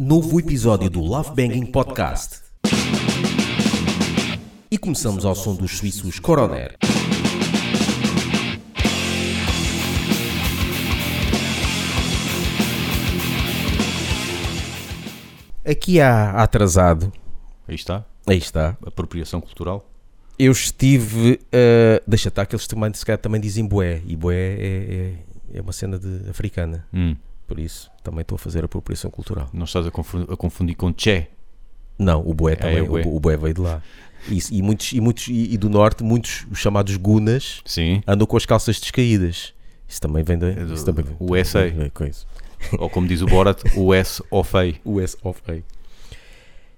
Novo episódio do Love Banging Podcast. E começamos ao som dos suíços Coroner. Aqui há atrasado, Aí está, aí está, apropriação cultural. eu estive. Uh, deixa estar que eles também, se calhar, também dizem boé, e boé é, é, é uma cena de, africana, Hum, por isso também estou a fazer apropriação cultural. não estás a confundir, a confundir com Che. Não, o boé também, é o bué. o, o boé veio de lá. E, e muitos, e, muitos e, do norte, muitos os chamados gunas Sim. andam com as calças descaídas. Isso também vem da. É isso também vem- o SA. É, com isso. Ou como diz o Borat, o S. O S of A.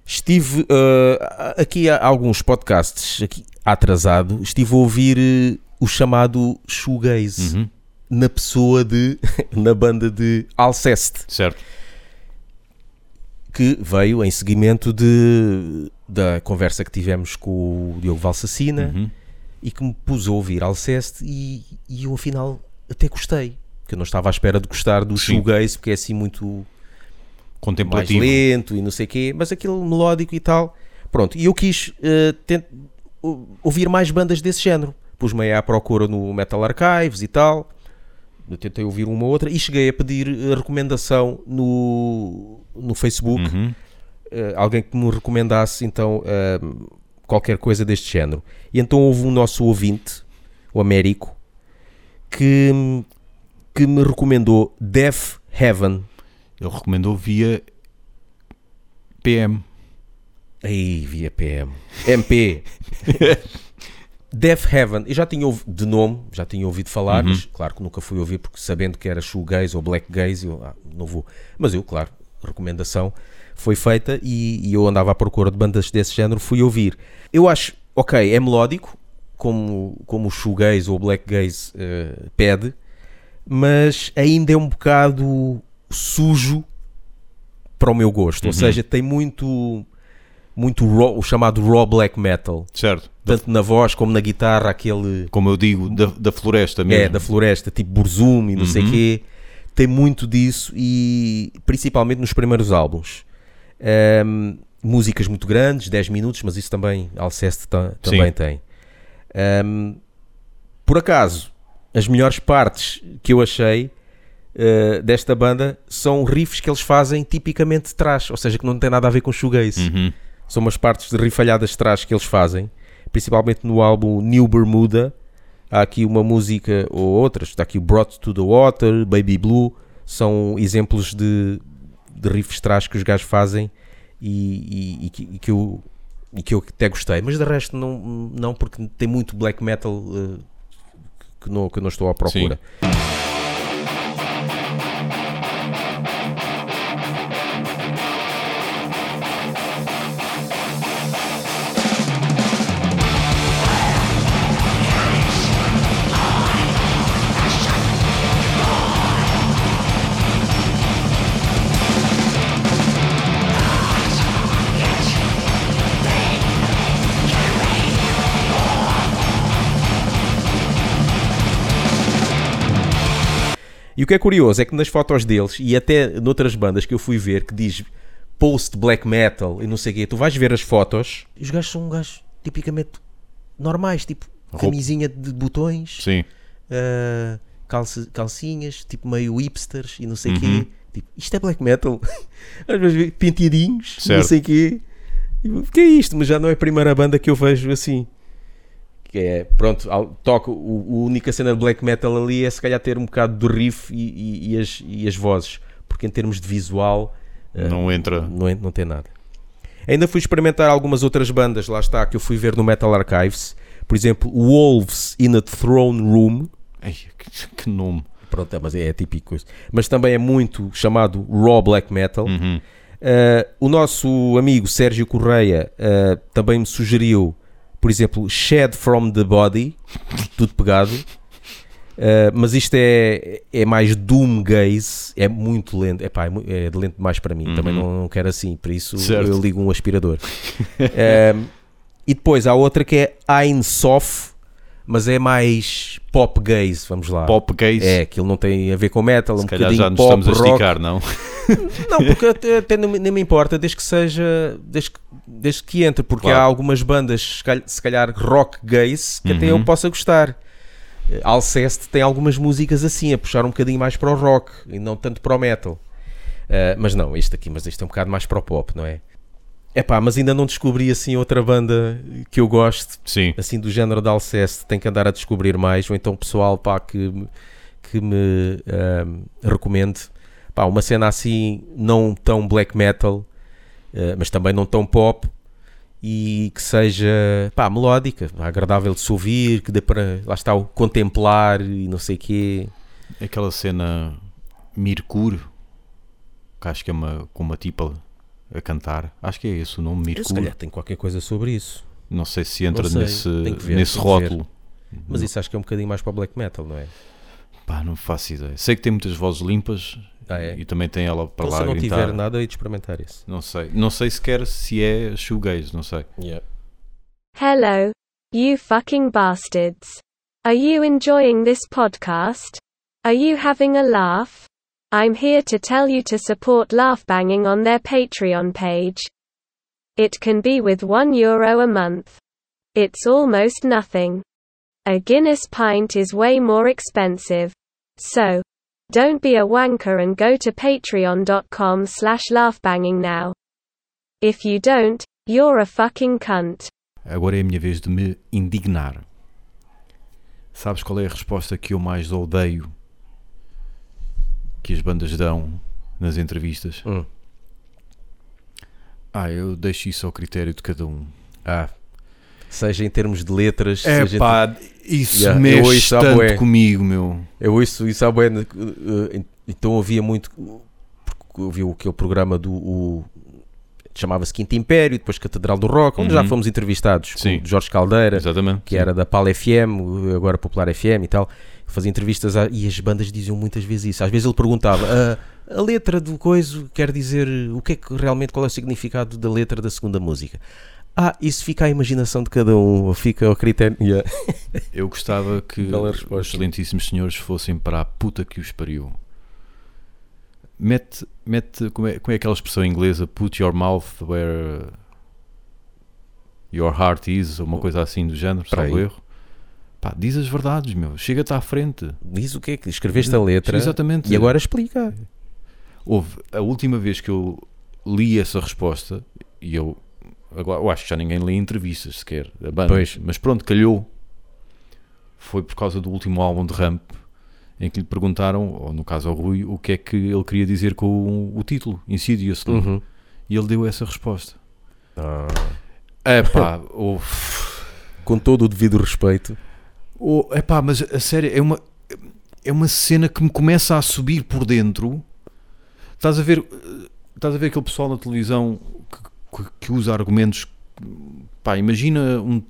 Estive uh, aqui há alguns podcasts aqui atrasado, estive a ouvir uh, o chamado shoegaze Uhum, na pessoa de na banda de Alceste, Certo. que veio em seguimento de da conversa que tivemos com o Diogo Valsacina Uhum. e que me pus a ouvir Alceste e, e eu afinal até gostei, que eu não estava à espera de gostar do Sim. shoegaze porque é assim muito mais Contemplativo. lento e não sei o quê, mas aquilo melódico e tal. Pronto, e eu quis eh, tent- ouvir mais bandas desse género. Pus-me aí à procura no Metal Archives e tal. Eu tentei ouvir uma ou outra e cheguei a pedir eh, recomendação no, no Facebook. Uhum. eh, alguém que me recomendasse então eh, qualquer coisa deste género. E então houve um nosso ouvinte, o Américo, que, que me recomendou Death Heaven. Ele recomendou via PM. Aí, via PM. MP. Death Heaven. Eu já tinha ouvido de nome, já tinha ouvido falar, Uhum. mas claro que nunca fui ouvir porque sabendo que era shoegaze ou black gaze, eu ah, não vou. Mas eu, claro, recomendação foi feita e, e eu andava à procura de bandas desse género, fui ouvir. Eu acho, ok, é melódico, como, como o shoegaze ou o black gaze eh, pede, mas ainda é um bocado sujo para o meu gosto. Ou Uhum. seja, tem muito muito raw, o chamado raw black metal, Certo. Da- tanto na voz como na guitarra, aquele como eu digo, da, da floresta mesmo. é da floresta, tipo Burzum e não sei Uhum. quê. Tem muito disso e principalmente nos primeiros álbuns. Ahm, músicas muito grandes, 10 minutos, mas isso também Alceste ta- também Sim. tem. Ahm, por acaso, as melhores partes que eu achei eh, desta banda são riffs que eles fazem tipicamente de trás, ou seja, que não tem nada a ver com shoegaze. Uhum. São umas partes de rifalhadas de trás que eles fazem, principalmente no álbum New Bermuda. Há aqui uma música ou outras, está aqui o Brought to the Water, Baby Blue, são exemplos de, de riffs trás que os gajos fazem e, e- e que, e que eu, e que eu até gostei, mas de resto não, não porque tem muito black metal eh, que, não, que não estou à procura. E o que é curioso é que nas fotos deles e até noutras bandas que eu fui ver que diz post black metal e não sei o quê, tu vais ver as fotos os gajos são gajos tipicamente normais, tipo camisinha de botões, Sim. calça- calcinhas, tipo meio hipsters e não sei o Uhum. quê. Tipo, isto é black metal. Às vezes penteadinhos, não Certo. sei o quê. O que é isto? Mas já não é a primeira banda que eu vejo assim. Que é, pronto, toca, o, a única cena de black metal ali é se calhar ter um bocado do riff e, e- e as, e as vozes, porque em termos de visual ah, Não entra. não, não tem nada. Ainda fui experimentar algumas outras bandas, lá está, que eu fui ver no Metal Archives, por exemplo, Wolves in a Throne Room, Ai, que, que nome. pronto, é, mas é, é típico isso, mas também é muito chamado Raw Black Metal. Uhum. Uh, o nosso amigo Sérgio Correia uh, também me sugeriu, por exemplo, Shed from the Body, tudo pegado. Uh, mas isto é, é mais doom gaze, é muito lento, Epá, é, é lento demais para mim, Uhum. também não, não quero assim, por isso Certo. eu ligo um aspirador. Um, e depois há outra que é Ein Sof, mas é mais pop gaze, vamos lá. Pop gaze. É, aquilo não tem a ver com metal, Se um calhar bocadinho já nos pop, estamos a rock. esticar, não? Não, porque até, até nem, me- nem me importa, desde que seja. Desde que, desde que entre, porque Claro. há algumas bandas, se calhar, rock gays, que até eu Uhum. possa gostar. Eh, Alceste tem algumas músicas assim, a puxar um bocadinho mais para o rock e não tanto para o metal. Eh, mas não, isto aqui, mas isto é um bocado mais para o pop, não é? É pá, mas ainda não descobri assim outra banda que eu gosto, Sim. assim do género de Alceste, tem que andar a descobrir mais, ou então pessoal pá, que, que me ahm, recomende pá, uma cena assim não tão black metal, eh, mas também não tão pop e que seja pá, melódica, agradável de se ouvir, que dê para lá está o contemplar e não sei o quê. Aquela cena Mirkur, que acho que é uma, com uma tipa a cantar. Acho que é esse o nome, Eu, se calhar tem qualquer coisa sobre isso, Não sei se entra sei, nesse, ver, nesse rótulo. mas isso acho que é um bocadinho mais para o black metal, não é? Pá, não faço ideia. Sei que tem muitas vozes limpas Ah, é? e também tem ela para Então, lá se eu não gritar. tiver nada, hei de experimentar isso. Não sei. Não sei sequer se é shoegaze, não sei. Hello, you fucking bastards. Are you enjoying this podcast? Are you having a laugh? I'm here to tell you to support Laugh Banging on their Patreon page. It can be with 1 euro a month. It's almost nothing. A Guinness pint is way more expensive. So, don't be a wanker and go to patreon.com slash laughbanging now. If you don't, you're a fucking cunt. Agora é a minha vez de me indignar. Sabes qual é a resposta que eu mais odeio que as bandas dão nas entrevistas? Hum. Ah, eu deixo isso ao critério de cada um. Ah, seja em termos de letras, É seja pá, isso Yeah, mexe tanto bué. comigo, meu. Eu ouço isso há bué, eh, então havia muito, porque eu vi aquele programa do, o- chamava-se Quinto Império, depois Catedral do Rock, onde já Uhum. fomos entrevistados, com Sim. o Jorge Caldeira, Exatamente. que era da PAL FM, agora Popular FM e tal, fazia entrevistas a- e as bandas diziam muitas vezes isso. Às vezes ele perguntava, "Ah, a letra do coiso quer dizer o que é que realmente, qual é o significado da letra da segunda música? Ah, isso fica à imaginação de cada um, fica ao critério. Yeah. Eu gostava que é a os excelentíssimos senhores fossem para a puta que os pariu. Mete, mete como, é, como é aquela expressão inglesa? Put your mouth where your heart is, ou uma coisa assim do género, Para salvo erro. Pá, diz as verdades, meu. Chega-te à frente. Diz o que é que escreveste a letra Exatamente. e agora explica. Houve a última vez que eu li essa resposta, e eu agora eu acho que já ninguém lê entrevistas sequer da banda, Pois. mas pronto, calhou. Foi por causa do último álbum de Ramp em que lhe perguntaram, ou no caso ao Rui, o que é que ele queria dizer com o, o título, Insidiously. Uhum. E ele deu essa resposta. Ah. É pá, oh, Com todo o devido respeito. Oh, epá, mas a sério, é uma, é uma cena que me começa a subir por dentro. Estás a ver, estás a ver aquele pessoal na televisão que, que- que usa argumentos. Pá, imagina um.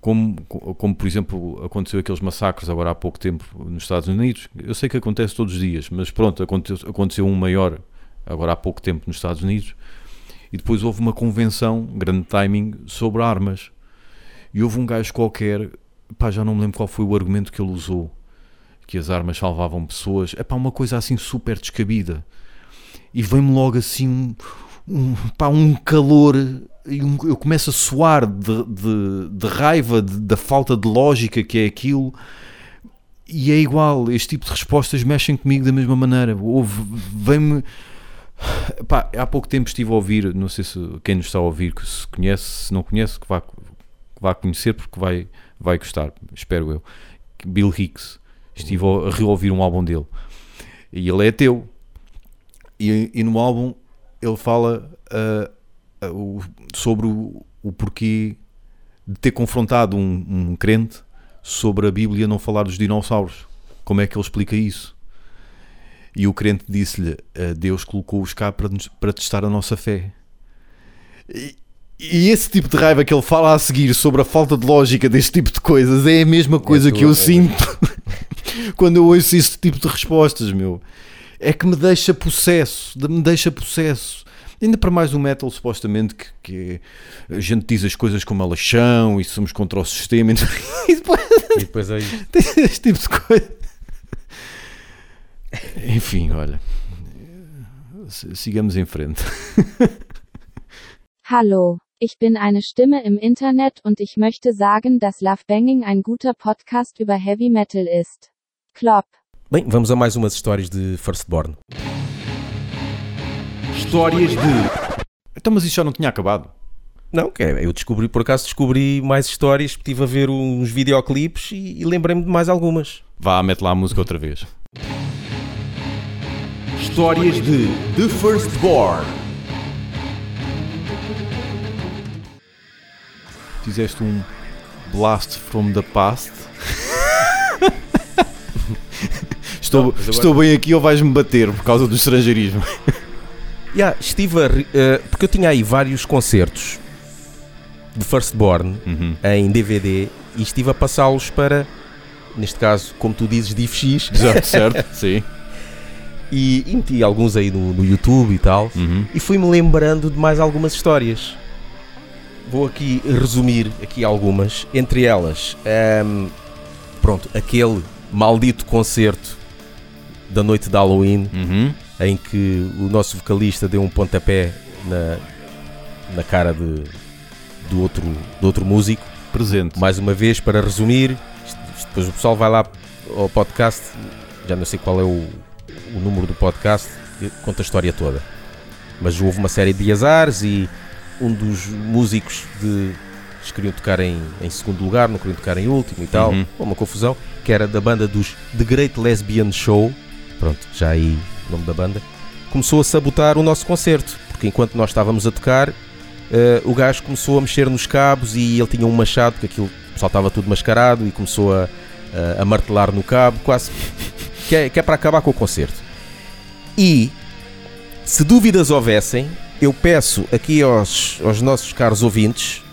Como, como, por exemplo, aconteceu aqueles massacres agora há pouco tempo nos Estados Unidos. Eu sei que acontece todos os dias, mas pronto, aconteceu, aconteceu um maior agora há pouco tempo nos Estados Unidos. E depois houve uma convenção, grande timing, sobre armas. E houve um gajo qualquer, pá, já não me lembro qual foi o argumento que ele usou, que as armas salvavam pessoas. É pá, uma coisa assim super descabida. E vem-me logo assim um, um, pá, um calor, eu começo a suar de, de, de raiva da falta de lógica que é aquilo. E é igual, este tipo de respostas mexem comigo da mesma maneira. Vem-me. Pá, há pouco tempo estive a ouvir, não sei se quem nos está a ouvir, que se conhece, se não conhece, que vá, que vá conhecer, porque vai, vai gostar, espero eu. Bill Hicks, estive a reouvir um álbum dele e ele é ateu. E, e no álbum ele fala ah, o- sobre o, o porquê de ter confrontado um, um crente sobre a Bíblia não falar dos dinossauros. Como é que ele explica isso? E o crente disse-lhe: "Ah, Deus colocou-os cá para, nos- para testar a nossa fé. E, e esse tipo de raiva que ele fala a seguir sobre a falta de lógica deste tipo de coisas é a mesma coisa tua- que eu é sinto quando eu ouço esse tipo de respostas, meu. É que me deixa possesso, me deixa possesso. Ainda para mais o metal, supostamente, que, que é- a gente diz as coisas como elas são e somos contra o sistema e depois E depois aí. tem este tipo de coisa. Enfim, olha. Sigamos em frente. Hallo, ich bin eine Stimme im Internet und ich möchte sagen, dass Love Banging ein guter Podcast über Heavy Metal ist. Klopp. Bem, vamos a mais umas histórias de Firstborn. Histórias de. Então, mas isso já não tinha acabado. Não, que é, eu descobri, por acaso descobri mais histórias, estive a ver uns videoclipes e, e lembrei-me de mais algumas. Vá, mete lá a música outra vez. Histórias de The Firstborn. Fizeste um Blast from the Past. estou, Não, agora- estou bem aqui ou vais-me bater por causa do estrangeirismo? Yeah, estive a, eh, porque eu tinha aí vários concertos de Firstborn Uhum. em DVD e estive a passá-los para, neste caso, como tu dizes, DivX Exato, certo? Sim. e, e meti alguns aí no, no YouTube e tal Uhum. e fui-me lembrando de mais algumas histórias. Vou aqui resumir aqui algumas, entre elas, ehm, pronto, aquele maldito concerto da noite de Halloween Uhum. em que o nosso vocalista deu um pontapé na, na cara de, do, outro, do outro músico. Presente. Mais uma vez, para resumir, depois o pessoal vai lá ao podcast, já não sei qual é o, o número do podcast, conta a história toda. Mas houve uma série de azares e um dos músicos de. Eles queriam tocar em, em segundo lugar, não queriam tocar em último e tal. Uhum. Uma confusão. Que era da banda dos The Great Lesbian Show. Pronto, já aí o nome da banda. Começou a sabotar o nosso concerto. Porque enquanto nós estávamos a tocar, eh, o gajo começou a mexer nos cabos e ele tinha um machado, que aquilo estava tudo mascarado e começou a, a, a martelar no cabo, quase que é, que é para acabar com o concerto. E se dúvidas houvessem, eu peço aqui aos, aos nossos caros ouvintes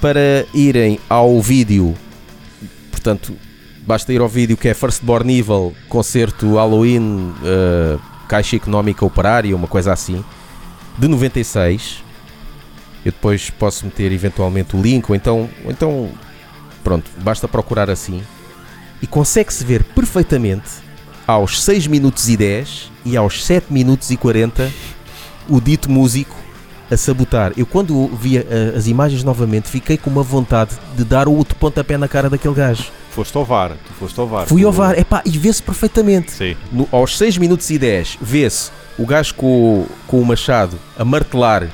para irem ao vídeo, portanto, basta ir ao vídeo que é Firstborn Evil, concerto Halloween, eh, Caixa Económica Operária, uma coisa assim, de 96. Eu depois posso meter eventualmente o link, ou então, ou então pronto, basta procurar assim. E consegue-se ver perfeitamente aos 6 minutos e 10 e aos 7 minutos e 40 o dito músico a sabotar. Eu quando vi a- as imagens novamente fiquei com uma vontade de dar o outro pontapé na cara daquele gajo. Foste ao VAR. Tu foste ao VAR. Fui ao VAR, epá, e vê-se perfeitamente. Sim. No- aos 6 minutos e 10 vê-se o gajo com, o- com o machado a martelar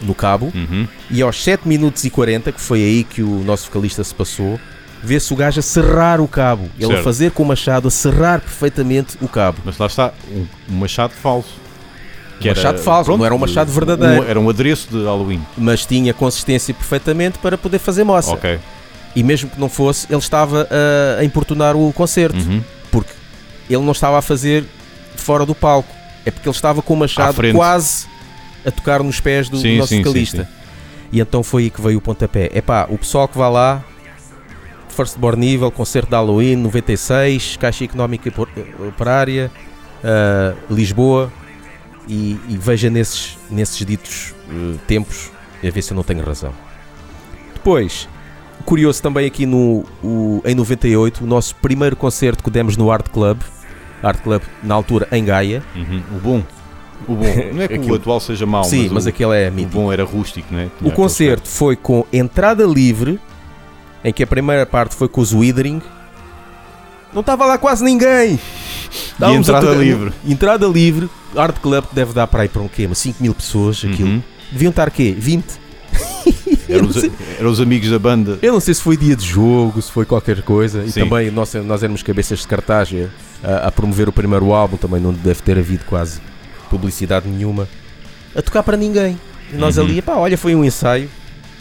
no cabo Uhum. e aos 7 minutos e 40, que foi aí que o nosso vocalista se passou, vê-se o gajo a serrar o cabo. Ele a Certo. fazer com o machado, a serrar perfeitamente o cabo. Mas lá está, um machado falso. Um machado falso, não era um machado verdadeiro. um- era um adereço de Halloween. Mas tinha consistência perfeitamente para poder fazer moça. Ok. E mesmo que não fosse, ele estava a, a importunar o concerto. Uhum. Porque ele não estava a fazer fora do palco. É porque ele estava com o machado quase a tocar nos pés do, do Sim, nosso sim, vocalista. sim. E então foi aí que veio o pontapé. Epá, o pessoal que vai lá, Firstborn Nível, concerto de Halloween, 96, Caixa Económica Por- Operária, ah, Lisboa, e, e veja nesses, nesses ditos eh, tempos, a ver se eu não tenho razão. Depois, curioso também aqui no, o- em 98, o nosso primeiro concerto que demos no Art Club, Art Club na altura em Gaia. Uhum. O bom. O bom. Não é que Aquilo- o atual seja mau, Sim, mas, mas o, aquele é o mítico. bom era rústico, né? Tinha O concerto foi com entrada livre, em que a primeira parte foi com os Withering. Não estava lá quase ninguém. Estávamos a entrada tocar- livre. Entrada livre. Art Club deve dar para aí para um quê? Umas 5 mil pessoas. aspecto. Aquilo. Uhum. Deviam estar quê? 20? eu, Eram os, eram os amigos da banda. eu não sei se foi dia de jogo, se foi qualquer coisa. E Sim. também nós, nós éramos cabeças de cartaz a, a promover o primeiro álbum. Também não deve ter havido quase publicidade nenhuma. A tocar para ninguém. E nós Uhum. ali, pá, olha, foi um ensaio.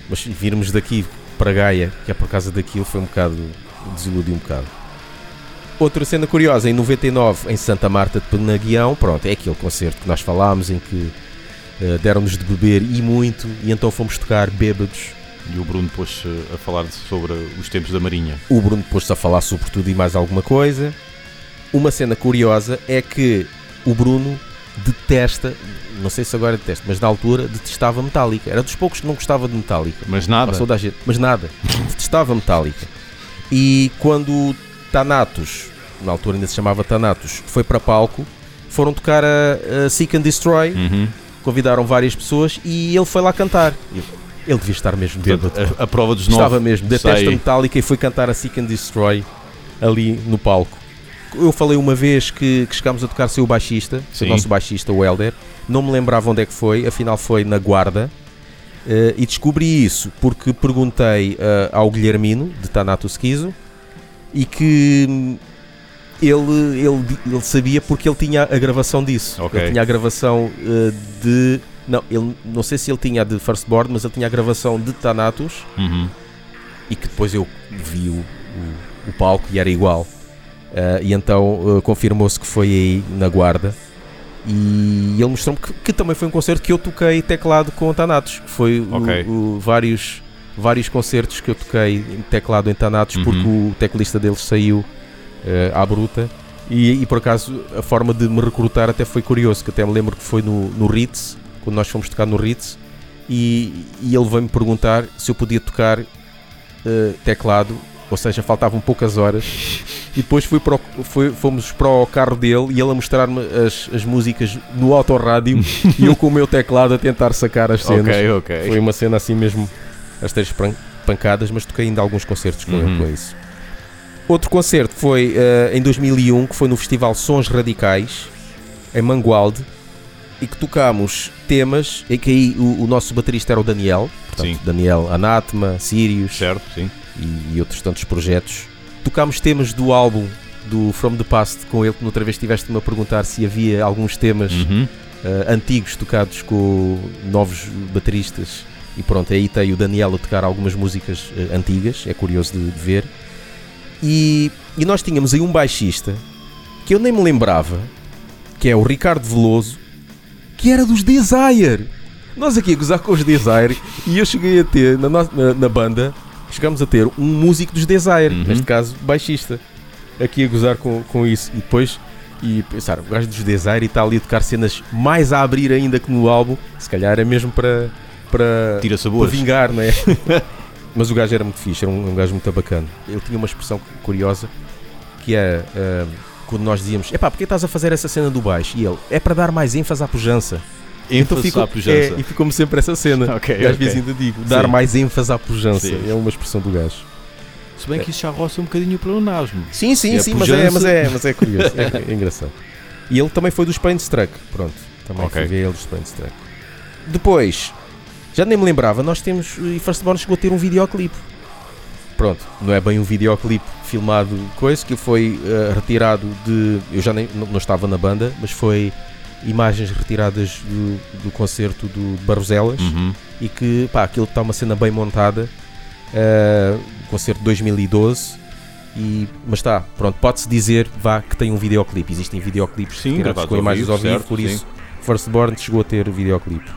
Mas virmos daqui para Gaia, que é por causa daquilo, foi um bocado. desiludiu um bocado. Outra cena curiosa, em 99, em Santa Marta de Penaguião, pronto, é aquele concerto que nós falámos em que eh, deram-nos de beber e muito, e então fomos tocar bêbados. E o Bruno pôs a falar sobre os tempos da Marinha. O Bruno pôs-se a falar sobre tudo e mais alguma coisa. Uma cena curiosa é que o Bruno detesta, não sei se agora detesta, mas na altura detestava Metallica. Era dos poucos que não gostava de Metallica. Mas nada. Passou da gente, mas nada. Detestava Metallica. E quando Thanatos, na altura ainda se chamava Thanatos, foi para palco, foram tocar a, a Seek and Destroy, Uhum. convidaram várias pessoas e ele foi lá cantar. Ele, devia estar mesmo bêbado. A, a prova dos Estava nove. mesmo, detesta Sei. Metallica e foi cantar a Seek and Destroy ali no palco. Eu falei uma vez que, que chegámos a tocar sem o baixista, Sim. o nosso baixista, o Helder. Não me lembrava onde é que foi, afinal foi na Guarda. Eh, e descobri isso porque perguntei eh, ao Guilhermino, de Tanato Esquizo, e que hum, ele, ele, ele sabia porque ele tinha a gravação disso. Ok. Ele tinha a gravação eh, de. Não, ele, não sei se ele tinha a de Firstborn, mas ele tinha a gravação de Thanatos Uhum. e que depois eu vi o, o, o palco e era igual. Ah, e então ah, confirmou-se que foi aí na guarda. E ele mostrou-me que, que também foi um concerto que eu toquei teclado com o Thanatos. que Foi o- Ok. o- vários, vários concertos que eu toquei em teclado em Thanatos Uhum. porque o teclista deles saiu ah, à bruta. E, e por acaso a forma de me recrutar até foi curioso, que até me lembro que foi no, no Ritz, quando nós fomos tocar no Ritz, e, e ele veio-me perguntar se eu podia tocar eh, teclado, ou seja, faltavam poucas horas. E depois fui para o- foi- fomos para o carro dele e ele a mostrar-me as, as músicas no autorrádio e eu com o meu teclado a tentar sacar as cenas. Ok, ok. Foi uma cena assim mesmo, as três pan- pancadas, mas toquei ainda alguns concertos com Uhum. ele com isso. Outro concerto foi eh, em 2001, que foi no Festival Sons Radicais, em Mangualde, e que tocámos temas, em que aí o, o nosso baterista era o Daniel, portanto, Sim. Daniel Anatema, Sirius Certo, sim. e, e outros tantos projetos. Tocámos temas do álbum do From the Past com ele, que outra vez estiveste-me a perguntar se havia alguns temas Uhum. eh, antigos tocados com novos bateristas. E pronto, aí tem o Daniel a tocar algumas músicas eh, antigas, é curioso de, de ver. E, e nós tínhamos aí um baixista que eu nem me lembrava, que é o Ricardo Veloso, que era dos Desire. Nós aqui a gozar com os Desire e eu cheguei a ter na, na, na banda, chegámos a ter um músico dos Desire, Uhum. neste caso baixista, aqui a gozar com, com isso. E depois, e pensar, o gajo dos Desire e está ali a tocar cenas mais a abrir ainda que no álbum, se calhar é mesmo para, para, Tira para vingar, não é? Mas o gajo era muito fixe, era um, um gajo muito bacana. Ele tinha uma expressão curiosa que é ah, quando nós dizíamos: Epá, porque estás a fazer essa cena do baixo? E ele: É para dar mais ênfase à pujança. ênfase ficou- à pujança. É, e ficou-me sempre essa cena. Ok, e às ok. vezes ainda digo: Dar Sim. mais ênfase à pujança. Sim. É uma expressão do gajo. Se bem que isso já roça um bocadinho para o nasmo. Sim, sim, É sim, mas é, mas, é, mas é curioso. É, é engraçado. E ele também foi dos Painstruck. Pronto, também Ok. fui ver ele dos Painstruck. Depois, já nem me lembrava, nós temos. E Firstborn chegou a ter um videoclipe. Pronto, não é bem um videoclipe filmado, coisa, que foi eh, retirado de. Eu já nem, não, não estava na banda, mas foi imagens retiradas do, do concerto do Barroselas Uhum. e que pá, aquilo está uma cena bem montada. eh, concerto de 2012. E, mas está, pronto, pode-se dizer vá, que tem um videoclipe. Existem videoclipes Sim, retirados com imagens ao vivo, por sim. isso Firstborn chegou a ter videoclipe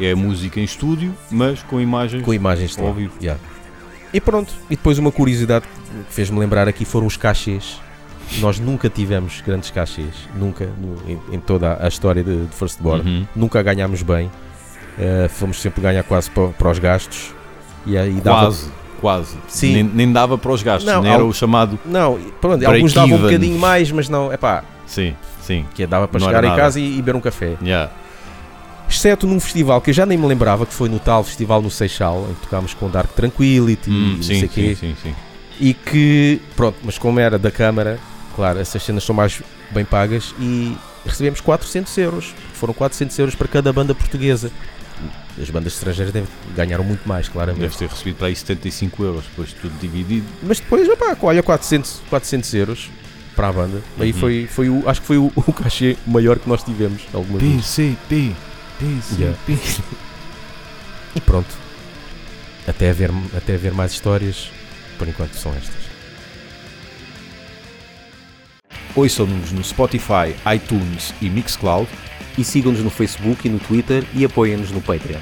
É música em estúdio, mas com imagens. com imagens Ao vivo. Yeah. E pronto, e depois uma curiosidade que fez-me lembrar aqui foram os cachês. Nós nunca tivemos grandes cachês, nunca em, em toda a história de, de Firstborn. Uhum. Nunca ganhámos bem, Eh, fomos sempre ganhar quase para, para os gastos. E aí dava Quase, quase. Sim. Nem, nem dava para os gastos, Não, nem era o chamado. Não, pronto, alguns davam um bocadinho mais, mas não, é pá, Sim, sim. que dava para Não chegar em casa e, e beber um café. Yeah. Exceto num festival que eu já nem me lembrava, que foi no tal festival no Seixal, em que tocámos com Dark Tranquility Hum, e não sim, sei quê. sim, sim, sim. E que, pronto, mas como era da Câmara, claro, essas cenas são mais bem pagas e recebemos 400 euros. Foram 400 euros para cada banda portuguesa. As bandas estrangeiras devem, ganharam muito mais, claramente. Deve ter recebido para aí 75 euros, depois tudo dividido. Mas depois, opá, olha, 400, 400 euros para a banda. Aí Uhum. foi, foi o, acho que foi o, o cachê maior que nós tivemos alguma vez. PCP, PCP. Yeah. E pronto. Até haver, até haver mais histórias, por enquanto são estas. Ouçam-nos no Spotify, iTunes e Mixcloud. E sigam-nos no Facebook e no Twitter e apoiem-nos no Patreon.